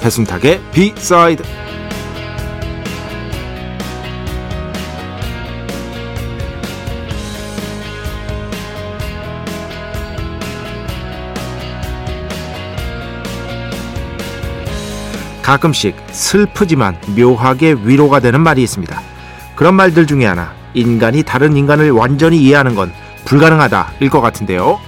배순탁의 비사이드 가끔씩 슬프지만 묘하게 위로가 되는 말이 있습니다. 그런 말들 중에 하나, 인간이 다른 인간을 완전히 이해하는 건 불가능하다일 것 같은데요.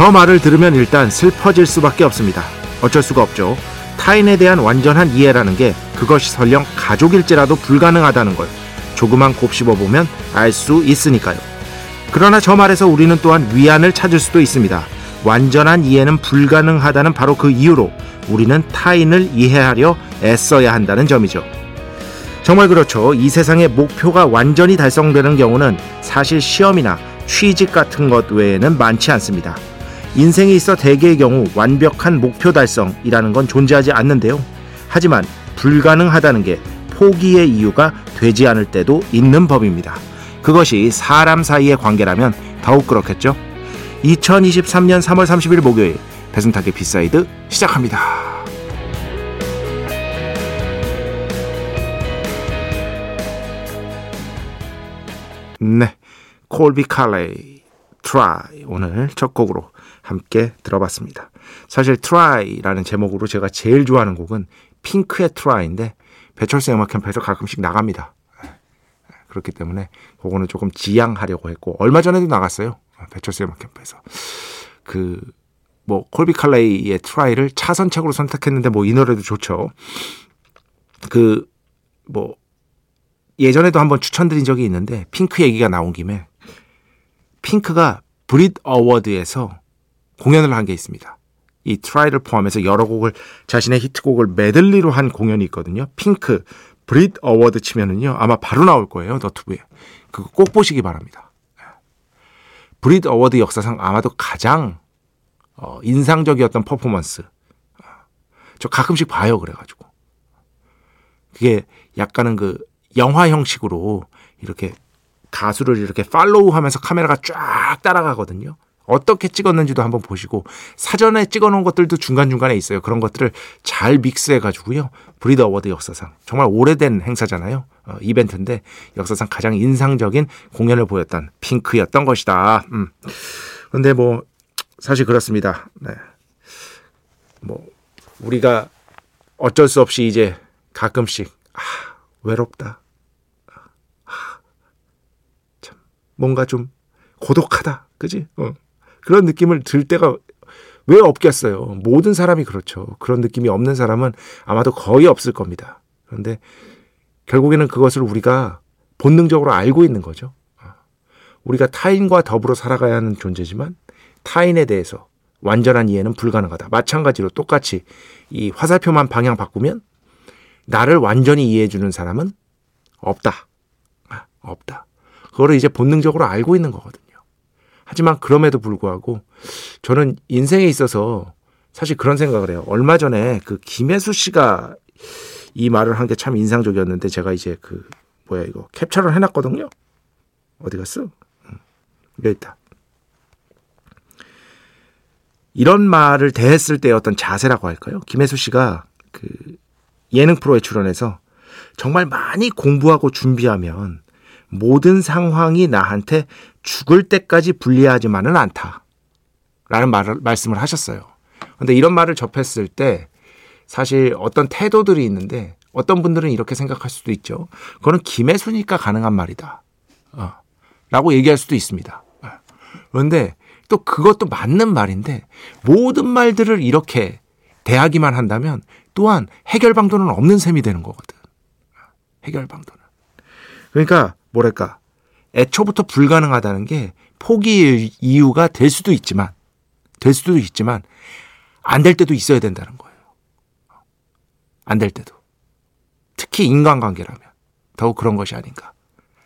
저 말을 들으면 일단 슬퍼질 수밖에 없습니다. 어쩔 수가 없죠. 타인에 대한 완전한 이해라는 게 그것이 설령 가족일지라도 불가능하다는 걸 조그만 곱씹어 보면 알 수 있으니까요. 그러나 저 말에서 우리는 또한 위안을 찾을 수도 있습니다. 완전한 이해는 불가능하다는 바로 그 이유로 우리는 타인을 이해하려 애써야 한다는 점이죠. 정말 그렇죠. 이 세상의 목표가 완전히 달성되는 경우는 사실 시험이나 취직 같은 것 외에는 많지 않습니다. 인생에 있어 대개의 경우 완벽한 목표 달성이라는 건 존재하지 않는데요. 하지만 불가능하다는 게 포기의 이유가 되지 않을 때도 있는 법입니다. 그것이 사람 사이의 관계라면 더욱 그렇겠죠. 2023년 3월 30일 목요일 배순탁의 B side 시작합니다. 네, 콜비 칼레이 Try 오늘 첫 곡으로 함께 들어봤습니다. 사실 Try라는 제목으로 제가 제일 좋아하는 곡은 핑크의 Try인데 배철수 음악 캠프에서 가끔씩 나갑니다. 그렇기 때문에 그거는 조금 지양하려고 했고 얼마 전에도 나갔어요. 배철수 음악 캠프에서 그 뭐 콜비 칼레이의 Try를 차선책으로 선택했는데 뭐 이 노래도 좋죠. 그 뭐 예전에도 한번 추천드린 적이 있는데 핑크 얘기가 나온 김에 핑크가 Brit Award에서 공연을 한 게 있습니다. 이 Try를 포함해서 여러 곡을 자신의 히트곡을 메들리로 한 공연이 있거든요. 핑크 Brit Award 치면은요 아마 바로 나올 거예요 너튜브에 그거 꼭 보시기 바랍니다. Brit Award 역사상 아마도 가장 어, 인상적이었던 퍼포먼스. 저 가끔씩 봐요 그래가지고 그게 약간은 그 영화 형식으로 이렇게 가수를 이렇게 follow하면서 카메라가 쫙 따라가거든요. 어떻게 찍었는지도 한번 보시고 사전에 찍어놓은 것들도 중간중간에 있어요. 그런 것들을 잘 믹스해가지고요. Brit Award 역사상 정말 오래된 행사잖아요. 어, 이벤트인데 역사상 가장 인상적인 공연을 보였던 핑크였던 것이다. 음. 근데 뭐 사실 그렇습니다. 네. 뭐 우리가 어쩔 수 없이 이제 가끔씩 아, 외롭다. 아, 참 뭔가 좀 고독하다. 그지? 어. 그런 느낌을 들 때가 왜 없겠어요. 모든 사람이 그렇죠. 그런 느낌이 없는 사람은 아마도 거의 없을 겁니다. 그런데 결국에는 그것을 우리가 본능적으로 알고 있는 거죠. 우리가 타인과 더불어 살아가야 하는 존재지만 타인에 대해서 완전한 이해는 불가능하다. 마찬가지로 똑같이 이 화살표만 방향 바꾸면 나를 완전히 이해해 주는 사람은 없다. 없다. 그거를 이제 본능적으로 알고 있는 거거든요. 하지만 그럼에도 불구하고 저는 인생에 있어서 사실 그런 생각을 해요. 얼마 전에 그 김혜수 씨가 이 말을 한 게 참 인상적이었는데 제가 이제 그 뭐야 이거 캡처를 해놨거든요. 어디 갔어? 여기 있다. 이런 말을 대했을 때 어떤 자세라고 할까요? 김혜수 씨가 그 예능 프로에 출연해서 정말 많이 공부하고 준비하면 모든 상황이 나한테 죽을 때까지 불리하지만은 않다. 라는 말을, 말씀을 하셨어요. 근데 이런 말을 접했을 때 사실 어떤 태도들이 있는데 어떤 분들은 이렇게 생각할 수도 있죠. 그거는 김혜수니까 가능한 말이다. 어, 라고 얘기할 수도 있습니다. 어. 그런데 또 그것도 맞는 말인데 모든 말들을 이렇게 대하기만 한다면 또한 해결 방도는 없는 셈이 되는 거거든. 해결 방도는. 그러니까 뭐랄까 애초부터 불가능하다는 게 포기 이유가 될 수도 있지만 될 수도 있지만 안 될 때도 있어야 된다는 거예요. 안 될 때도. 특히 인간관계라면 더욱 그런 것이 아닌가.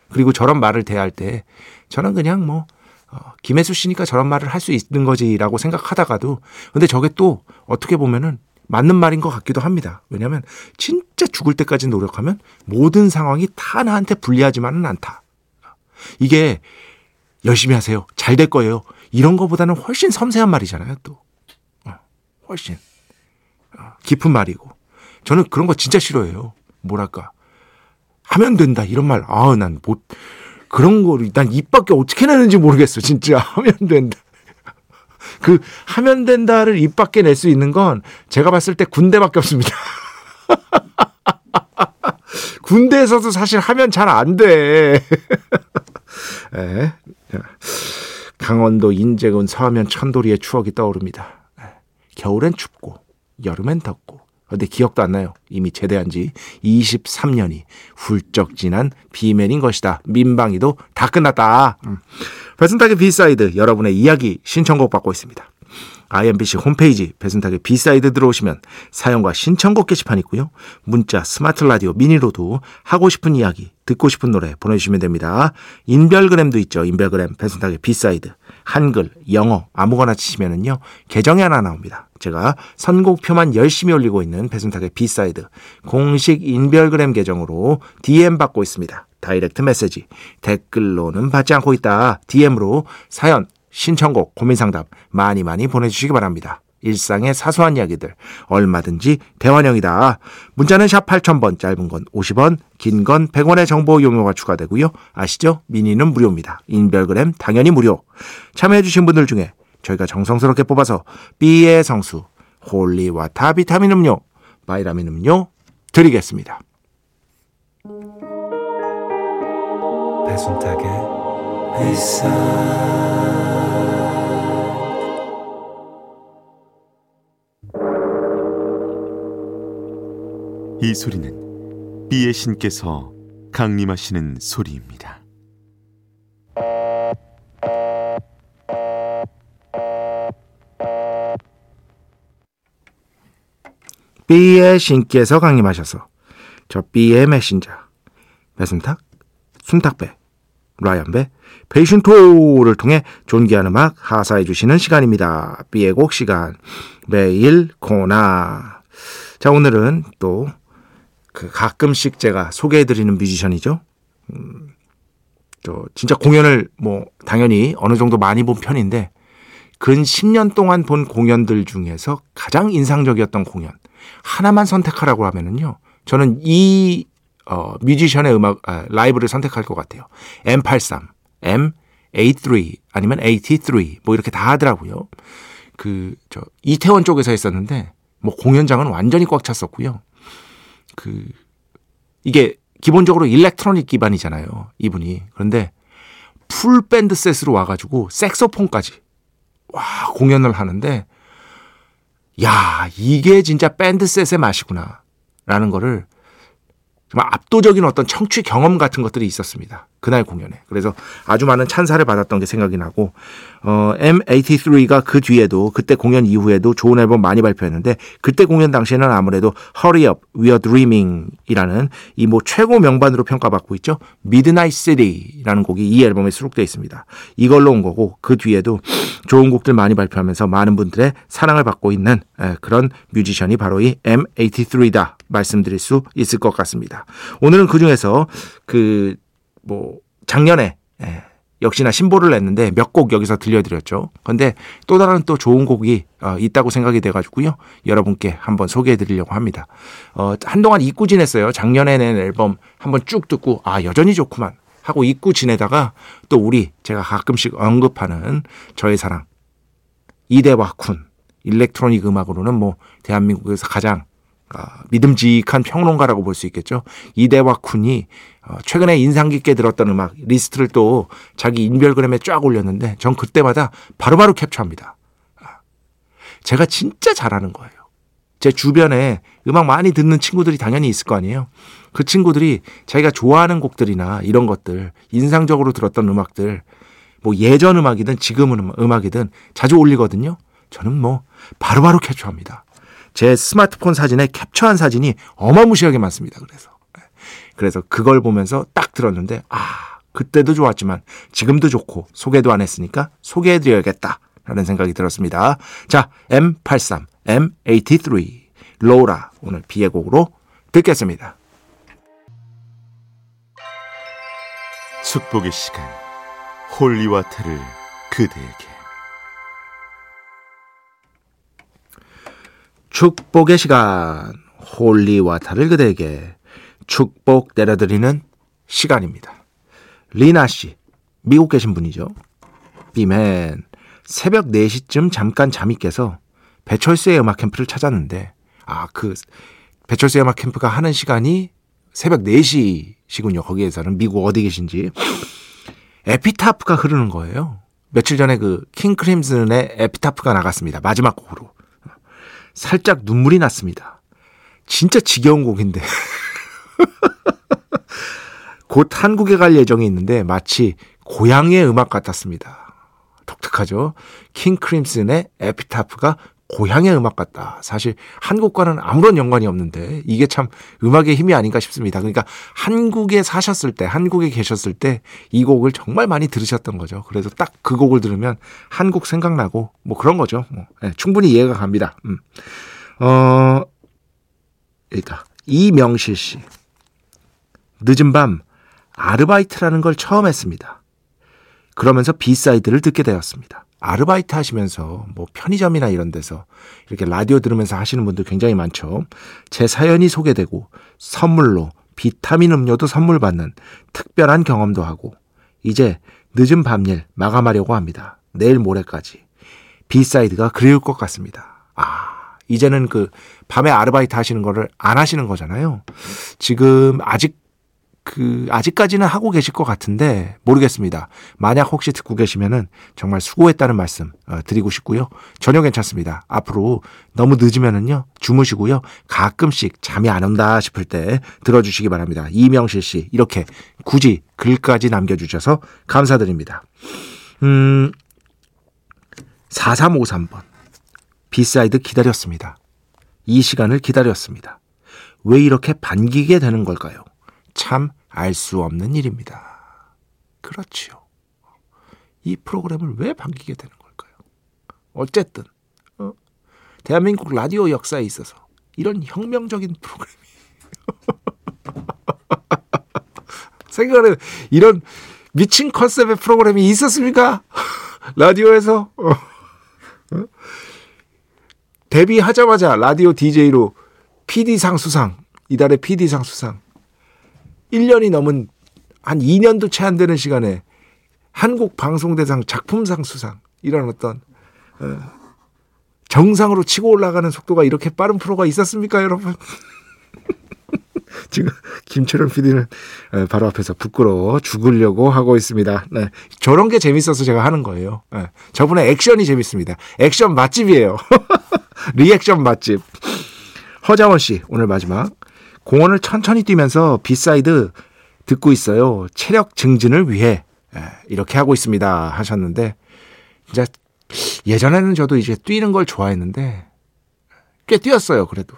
그리고 저런 말을 대할 때 저는 그냥 뭐 어, 김혜수 씨니까 저런 말을 할 수 있는 거지라고 생각하다가도 근데 저게 또 어떻게 보면은 맞는 말인 것 같기도 합니다. 왜냐하면 진짜 죽을 때까지 노력하면 모든 상황이 다 나한테 불리하지만은 않다. 이게 열심히 하세요. 잘 될 거예요. 이런 거보다는 훨씬 섬세한 말이잖아요. 또 어, 훨씬 어, 깊은 말이고 저는 그런 거 진짜 싫어해요. 뭐랄까 하면 된다 이런 말. 아 난 못 그런 거를 난 입밖에 어떻게 내는지 모르겠어. 진짜 하면 된다. 그 하면 된다를 입 밖에 낼 수 있는 건 제가 봤을 때 군대밖에 없습니다. 군대에서도 사실 하면 잘 안 돼. 에, 강원도 인제군 서화면 천도리의 추억이 떠오릅니다. 겨울엔 춥고 여름엔 덥고 근데 기억도 안 나요. 이미 제대한 지 23년이 훌쩍 지난 B man인 것이다. 민방위도 다 끝났다. 음. 배순탁의 B side 여러분의 이야기 신청곡 받고 있습니다. IMBC 홈페이지 배순탁의 B side 들어오시면 사연과 신청곡 게시판 있고요. 문자, 스마트 라디오, 미니로도 하고 싶은 이야기, 듣고 싶은 노래 보내주시면 됩니다. 인별그램도 있죠. 인별그램 배순탁의 B side. 한글, 영어 아무거나 치시면은요. 계정이 하나 나옵니다. 제가 선곡표만 열심히 올리고 있는 배순탁의 B side 공식 인별그램 계정으로 DM 받고 있습니다. direct message 댓글로는 받지 않고 있다. DM으로 사연, 신청곡, 고민 상담 많이 많이 보내주시기 바랍니다. 일상의 사소한 이야기들 얼마든지 대환영이다. 문자는 샵 8000번 짧은 건 50원 긴 건 100원의 정보 이용료가 추가되고요. 아시죠? 미니는 무료입니다. 인별그램 당연히 무료. 참여해 주신 분들 중에 저희가 정성스럽게 뽑아서 B의 성수 holy water 비타민 음료 바이라민 음료 드리겠습니다. 배순탁의 회사 이 소리는 비의 신께서 강림하시는 소리입니다. B의 신께서 강림하셔서 저 B의 메신저 배순탁, 순탁배, 라이언배, 페이션토를 통해 존귀한 음악 하사해 주시는 시간입니다. B의 곡 시간 매일 코나 자 오늘은 또 그 가끔씩 제가 소개해드리는 뮤지션이죠. 음, 저 진짜 공연을 뭐 당연히 어느 정도 많이 본 편인데 근 10년 동안 본 공연들 중에서 가장 인상적이었던 공연 하나만 선택하라고 하면은요. 저는 이 어, 뮤지션의 음악 아, 라이브를 선택할 것 같아요. M83, M83 아니면 83뭐 이렇게 다 하더라고요. 그 저 이태원 쪽에서 했었는데 뭐 공연장은 완전히 꽉 찼었고요. 그 이게 기본적으로 electronic 기반이잖아요. 이분이. 그런데 full band set으로 와가지고 색소폰까지 와 공연을 하는데 야 이게 진짜 밴드 셋의 맛이구나 라는 거를 정말 압도적인 어떤 청취 경험 같은 것들이 있었습니다. 그날 공연에. 그래서 아주 많은 찬사를 받았던 게 생각이 나고 어, M83가 그 뒤에도 그때 공연 이후에도 좋은 앨범 많이 발표했는데 그때 공연 당시에는 아무래도 Hurry Up, We Are Dreaming이라는 이 뭐 최고 명반으로 평가받고 있죠. Midnight City라는 곡이 이 앨범에 수록되어 있습니다. 이걸로 온 거고 그 뒤에도 좋은 곡들 많이 발표하면서 많은 분들의 사랑을 받고 있는 그런 뮤지션이 바로 이 M83다 말씀드릴 수 있을 것 같습니다. 오늘은 그 중에서 그 뭐 작년에 역시나 신보를 냈는데 몇 곡 여기서 들려드렸죠. 근데 또 다른 또 좋은 곡이 어, 있다고 생각이 돼가지고요. 여러분께 한번 소개해드리려고 합니다. 어, 한동안 잊고 지냈어요. 작년에 낸 앨범 한번 쭉 듣고 아 여전히 좋구만 하고 잊고 지내다가 또 우리 제가 가끔씩 언급하는 저의 사랑 이대화 쿤 electronic 음악으로는 뭐 대한민국에서 가장 어, 믿음직한 평론가라고 볼 수 있겠죠. 이대화 쿤이 어, 최근에 인상 깊게 들었던 음악 리스트를 또 자기 인별그램에 쫙 올렸는데 전 그때마다 바로바로 캡처합니다. 아, 제가 진짜 잘하는 거예요. 제 주변에 음악 많이 듣는 친구들이 당연히 있을 거 아니에요. 그 친구들이 자기가 좋아하는 곡들이나 이런 것들, 인상적으로 들었던 음악들, 뭐 예전 음악이든 지금 음악이든 자주 올리거든요. 저는 뭐 바로바로 캡처합니다. 제 스마트폰 사진에 캡처한 사진이 어마무시하게 많습니다. 그래서. 그래서 그걸 보면서 딱 들었는데, 아, 그때도 좋았지만 지금도 좋고 소개도 안 했으니까 소개해드려야겠다. 라는 생각이 들었습니다. 자, M83, M83, 로라. 오늘 B의 곡으로 듣겠습니다. 축복의 시간, holy water를 그대에게. 축복의 시간, holy water를 그대에게 축복 내려드리는 시간입니다. 리나 씨, 미국 계신 분이죠. B man, 새벽 4시쯤 잠깐 잠이 깨서 배철수의 음악 캠프를 찾았는데, 아, 그, 배철수의 음악 캠프가 하는 시간이 새벽 4시시군요. 거기에서는 미국 어디 계신지. 에피타프가 흐르는 거예요. 며칠 전에 그 킹크림슨의 에피타프가 나갔습니다. 마지막 곡으로. 살짝 눈물이 났습니다. 진짜 지겨운 곡인데. 곧 한국에 갈 예정이 있는데 마치 고향의 음악 같았습니다. 독특하죠? 킹 크림슨의 에피타프가 고향의 음악 같다. 사실 한국과는 아무런 연관이 없는데 이게 참 음악의 힘이 아닌가 싶습니다. 그러니까 한국에 사셨을 때, 한국에 계셨을 때 이 곡을 정말 많이 들으셨던 거죠. 그래서 딱 그 곡을 들으면 한국 생각나고 뭐 그런 거죠. 뭐. 네, 충분히 이해가 갑니다. 음. 어, 일단 이명실 씨. 늦은 밤 아르바이트라는 걸 처음 했습니다. 그러면서 B side를 듣게 되었습니다. 아르바이트 하시면서 뭐 편의점이나 이런 데서 이렇게 라디오 들으면서 하시는 분들 굉장히 많죠. 제 사연이 소개되고 선물로 비타민 음료도 선물 받는 특별한 경험도 하고 이제 늦은 밤일 마감하려고 합니다. 내일 모레까지. B side가 그리울 것 같습니다. 아, 이제는 그 밤에 아르바이트 하시는 거를 안 하시는 거잖아요. 지금 아직 그 아직까지는 하고 계실 것 같은데 모르겠습니다. 만약 혹시 듣고 계시면은 정말 수고했다는 말씀 어, 드리고 싶고요. 전혀 괜찮습니다. 앞으로 너무 늦으면은요 주무시고요. 가끔씩 잠이 안 온다 싶을 때 들어주시기 바랍니다. 이명실 씨 이렇게 굳이 글까지 남겨주셔서 감사드립니다. 음 4353번 B side 기다렸습니다. 이 시간을 기다렸습니다. 왜 이렇게 반기게 되는 걸까요? 참 알 수 없는 일입니다. 그렇지요. 이 프로그램을 왜 반기게 되는 걸까요? 어쨌든 어? 대한민국 라디오 역사에 있어서 이런 혁명적인 프로그램이 생각을 이런 미친 컨셉의 프로그램이 있었습니까? 라디오에서 어. 어? 데뷔하자마자 라디오 DJ로 PD상 수상 이달의 PD상 수상 1년이 넘은 한 2년도 채 안 되는 시간에 한국 방송대상 작품상 수상 이런 어떤 어, 정상으로 치고 올라가는 속도가 이렇게 빠른 프로가 있었습니까, 여러분? 지금 김철현 PD는 어, 바로 앞에서 부끄러워 죽으려고 하고 있습니다. 네. 저런 게 재밌어서 제가 하는 거예요. 네. 저분의 액션이 재밌습니다. 액션 맛집이에요. 리액션 맛집. 허자원 씨, 오늘 마지막. 공원을 천천히 뛰면서 B side 듣고 있어요. 체력 증진을 위해 예, 이렇게 하고 있습니다. 하셨는데 진짜 예전에는 저도 이제 뛰는 걸 좋아했는데 꽤 뛰었어요. 그래도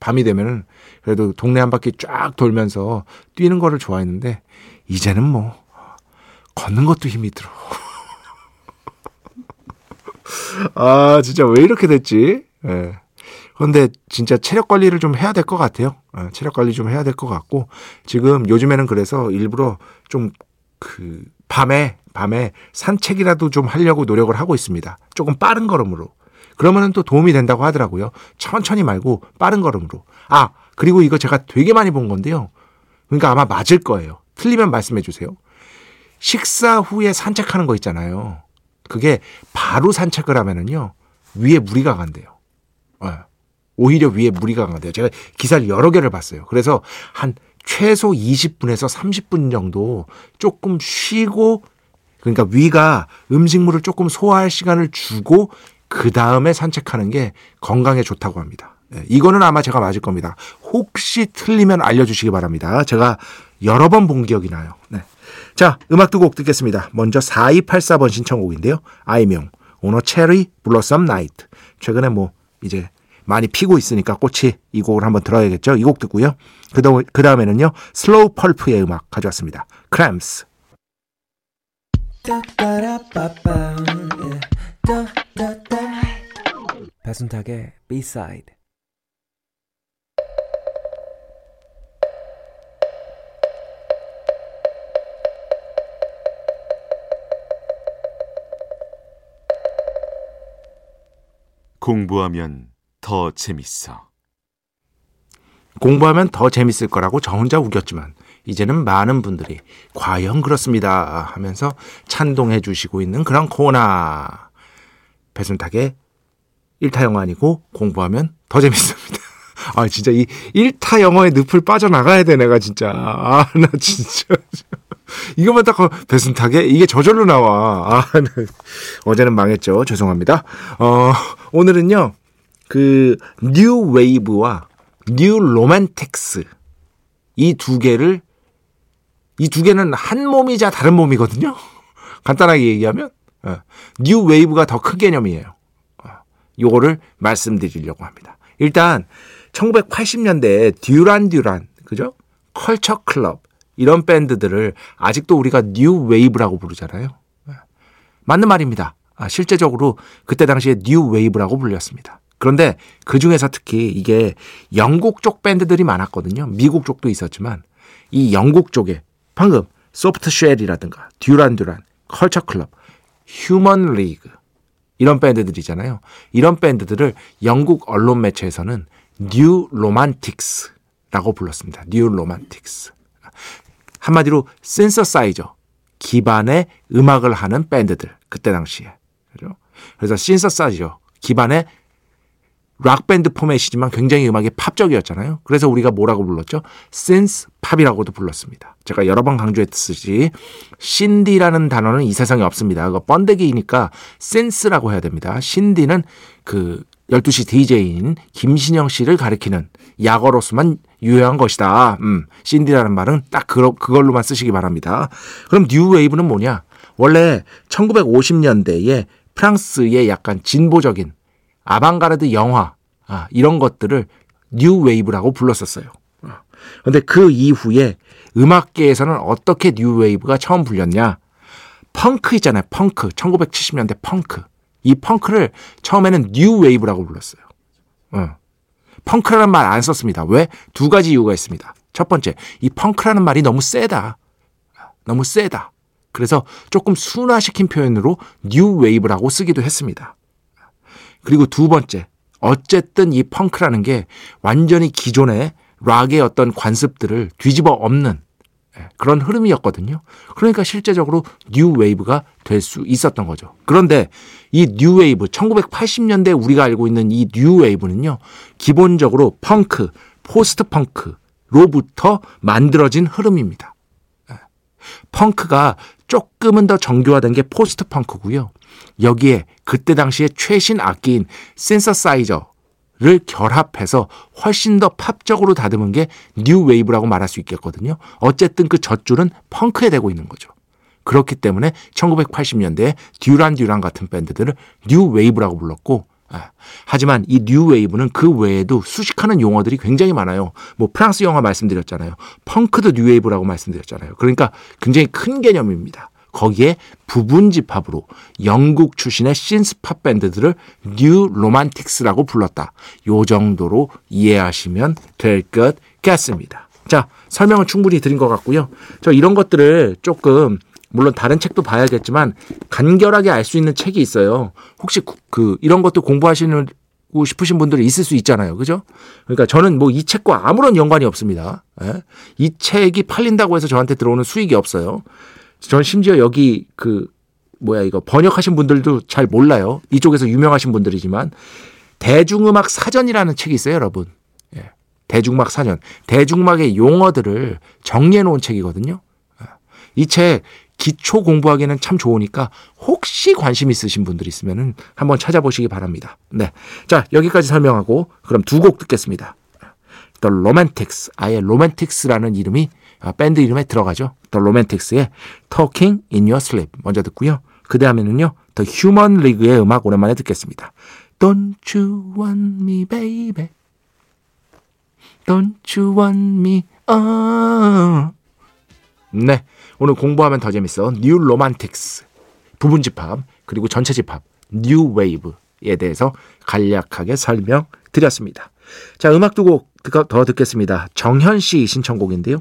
밤이 되면은 그래도 동네 한 바퀴 쫙 돌면서 뛰는 거를 좋아했는데 이제는 뭐 걷는 것도 힘이 들어. 아 진짜 왜 이렇게 됐지? 예. 그런데 진짜 체력 관리를 좀 해야 될 것 같아요. 어, 체력 관리 좀 해야 될 것 같고 지금 요즘에는 그래서 일부러 좀 그 밤에 밤에 산책이라도 좀 하려고 노력을 하고 있습니다. 조금 빠른 걸음으로. 그러면은 또 도움이 된다고 하더라고요. 천천히 말고 빠른 걸음으로. 아, 그리고 이거 제가 되게 많이 본 건데요. 그러니까 아마 맞을 거예요. 틀리면 말씀해 주세요. 식사 후에 산책하는 거 있잖아요. 그게 바로 산책을 하면은요. 위에 무리가 간대요. 네. 오히려 위에 무리가 간대요. 제가 기사를 여러 개를 봤어요. 그래서 한 최소 20분에서 30분 정도 조금 쉬고 그러니까 위가 음식물을 조금 소화할 시간을 주고 그 다음에 산책하는 게 건강에 좋다고 합니다. 네, 이거는 아마 제가 맞을 겁니다. 혹시 틀리면 알려주시기 바랍니다. 제가 여러 번 본 기억이 나요. 네. 자, 음악 두 곡 듣겠습니다. 먼저 4284번 신청곡인데요. 아이묭, On a Cherry Blossom Night. 최근에 뭐 이제 많이 피고 있으니까 꽃이 이 곡을 한번 들어야겠죠. 이 곡 듣고요. 그 다음에는요. Slow Pulp의 음악 가져왔습니다. Cramps. 배순탁의 B-side 공부하면 더 재밌어. 공부하면 더 재밌을 거라고 저 혼자 우겼지만 이제는 많은 분들이 과연 그렇습니다 하면서 찬동해 주시고 있는 그런 코너. 배순탁의 1타 영어 아니고 공부하면 더 재밌습니다. 아, 진짜 이 1타 영어의 늪을 빠져나가야 돼, 내가 진짜. 아, 나 진짜. 이것만 딱 배순탁에 이게 저절로 나와. 아, 네. 어제는 망했죠. 죄송합니다. 어, 오늘은요. 그 뉴 웨이브와 New Romantics 이 두 개를 이 두 개는 한 몸이자 다른 몸이거든요. 간단하게 얘기하면 어, 뉴 웨이브가 더 큰 개념이에요. 어, 요거를 말씀드리려고 합니다. 일단 1980년대에 듀란 듀란 그죠? 컬처 클럽 이런 밴드들을 아직도 우리가 뉴 웨이브라고 부르잖아요. 예. 맞는 말입니다. 아, 실제적으로 그때 당시에 뉴 웨이브라고 불렸습니다. 그런데 그 중에서 특히 이게 영국 쪽 밴드들이 많았거든요. 미국 쪽도 있었지만 이 영국 쪽에 방금 소프트 셀이라든가 듀란 듀란, 컬처 클럽, 휴먼 리그 이런 밴드들이잖아요. 이런 밴드들을 영국 언론 매체에서는 New Romantics라고 불렀습니다. New Romantics. 한마디로 신서사이저 기반의 음악을 하는 밴드들 그때 당시에? 그래서 신서사이저 기반의 락 밴드 포맷이지만 굉장히 음악이 팝적이었잖아요. 그래서 우리가 뭐라고 불렀죠? synth pop이라고도 불렀습니다. 제가 여러 번 강조했듯이 신디라는 단어는 이 세상에 없습니다. 그거 번데기니까 synth라고 해야 됩니다. 신디는 그 12시 DJ인 김신영 씨를 가리키는 약어로서만 유효한 것이다. 음, 신디라는 말은 딱 그러, 그걸로만 쓰시기 바랍니다. 그럼 뉴웨이브는 뭐냐? 원래 1950년대에 프랑스의 약간 진보적인 아방가르드 영화 아, 이런 것들을 뉴 웨이브라고 불렀었어요. 그런데 그 이후에 음악계에서는 어떻게 뉴 웨이브가 처음 불렸냐? 펑크 있잖아요. 펑크. 1970년대 펑크. 이 펑크를 처음에는 뉴 웨이브라고 불렀어요. 어. 펑크라는 말 안 썼습니다. 왜? 두 가지 이유가 있습니다. 첫 번째, 이 펑크라는 말이 너무 세다. 너무 세다. 그래서 조금 순화시킨 표현으로 뉴 웨이브라고 쓰기도 했습니다. 그리고 두 번째, 어쨌든 이 펑크라는 게 완전히 기존의 락의 어떤 관습들을 뒤집어 엎는 예, 그런 흐름이었거든요. 그러니까 실제적으로 뉴 웨이브가 될 수 있었던 거죠. 그런데 이 뉴 웨이브 1980년대 우리가 알고 있는 이 뉴 웨이브는요. 기본적으로 펑크, 포스트 펑크로부터 만들어진 흐름입니다. 예. 펑크가 조금은 더 정교화된 게 포스트 펑크고요. 여기에 그때 당시에 최신 악기인 신서사이저를 결합해서 훨씬 더 팝적으로 다듬은 게 뉴 웨이브라고 말할 수 있겠거든요. 어쨌든 그 젖줄은 펑크에 대고 있는 거죠. 그렇기 때문에 1980년대에 듀란 듀란 같은 밴드들을 뉴 웨이브라고 불렀고 아, 하지만 이 뉴 웨이브는 그 외에도 수식하는 용어들이 굉장히 많아요. 뭐 프랑스 영화 말씀드렸잖아요. 펑크도 뉴 웨이브라고 말씀드렸잖아요. 그러니까 굉장히 큰 개념입니다. 거기에 부분 집합으로 영국 출신의 synth pop 밴드들을 New Romantics라고 불렀다. 요 정도로 이해하시면 될 것 같습니다. 자, 설명은 충분히 드린 것 같고요. 저 이런 것들을 조금 물론 다른 책도 봐야겠지만 간결하게 알 수 있는 책이 있어요. 혹시 그 이런 것도 공부하시는 고 싶으신 분들이 있을 수 있잖아요. 그죠? 그러니까 저는 뭐 이 책과 아무런 연관이 없습니다. 예? 이 책이 팔린다고 해서 저한테 들어오는 수익이 없어요. 전 심지어 여기 그 뭐야 이거 번역하신 분들도 잘 몰라요. 이쪽에서 유명하신 분들이지만 대중음악 사전이라는 책이 있어요, 여러분. 예. 대중음악 사전. 대중음악의 용어들을 정리해 놓은 책이거든요. 예. 이책 기초 공부하기에는 참 좋으니까 혹시 관심 있으신 분들 있으면은 한번 찾아보시기 바랍니다. 네. 자, 여기까지 설명하고 그럼 두 곡 듣겠습니다. The Romantics. 아예 Romantics라는 이름이 아, 밴드 이름에 들어가죠. The Romantics의 Talking in Your Sleep 먼저 듣고요. 그 다음에는요. The Human League의 음악 오랜만에 듣겠습니다. Don't you want me, baby? Don't you want me? Oh. 네. 오늘 공부하면 더 재밌어. New Romantics. 부분 집합, 그리고 전체 집합, New Wave에 대해서 간략하게 설명드렸습니다. 자, 음악 두곡 더 듣겠습니다. 정현 씨 신청곡인데요.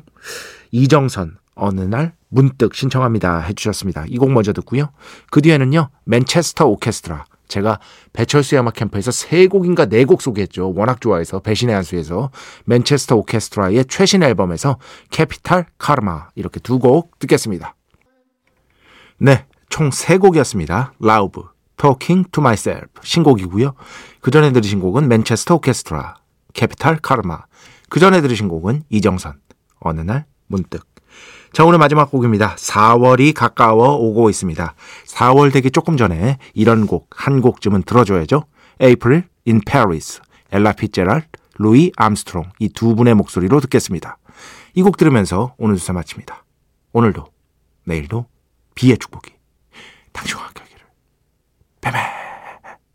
이정선, 어느 날 문득 신청합니다. 해주셨습니다. 이 곡 먼저 듣고요. 그 뒤에는요, 맨체스터 오케스트라. 제가 배철수의 음악 캠프에서 세 곡인가 네 곡 소개했죠. 워낙 좋아해서 배신의 한수에서 맨체스터 오케스트라의 최신 앨범에서 Capital Karma 이렇게 두 곡 듣겠습니다. 네, 총 세 곡이었습니다. 라우브, Talking to Myself 신곡이고요. 그 전에 들으신 곡은 맨체스터 오케스트라, Capital Karma. 그 전에 들으신 곡은 이정선, 어느 날 문득. 자, 오늘 마지막 곡입니다. 4월이 가까워 오고 있습니다. 4월 되기 조금 전에 이런 곡, 한 곡쯤은 들어줘야죠. April in Paris, 엘라 피츠제럴드, 루이 암스트롱 이 두 분의 목소리로 듣겠습니다. 이 곡 들으면서 오늘 주사 마칩니다. 오늘도, 내일도 B의 축복이 당신과 함께 하기를. 베베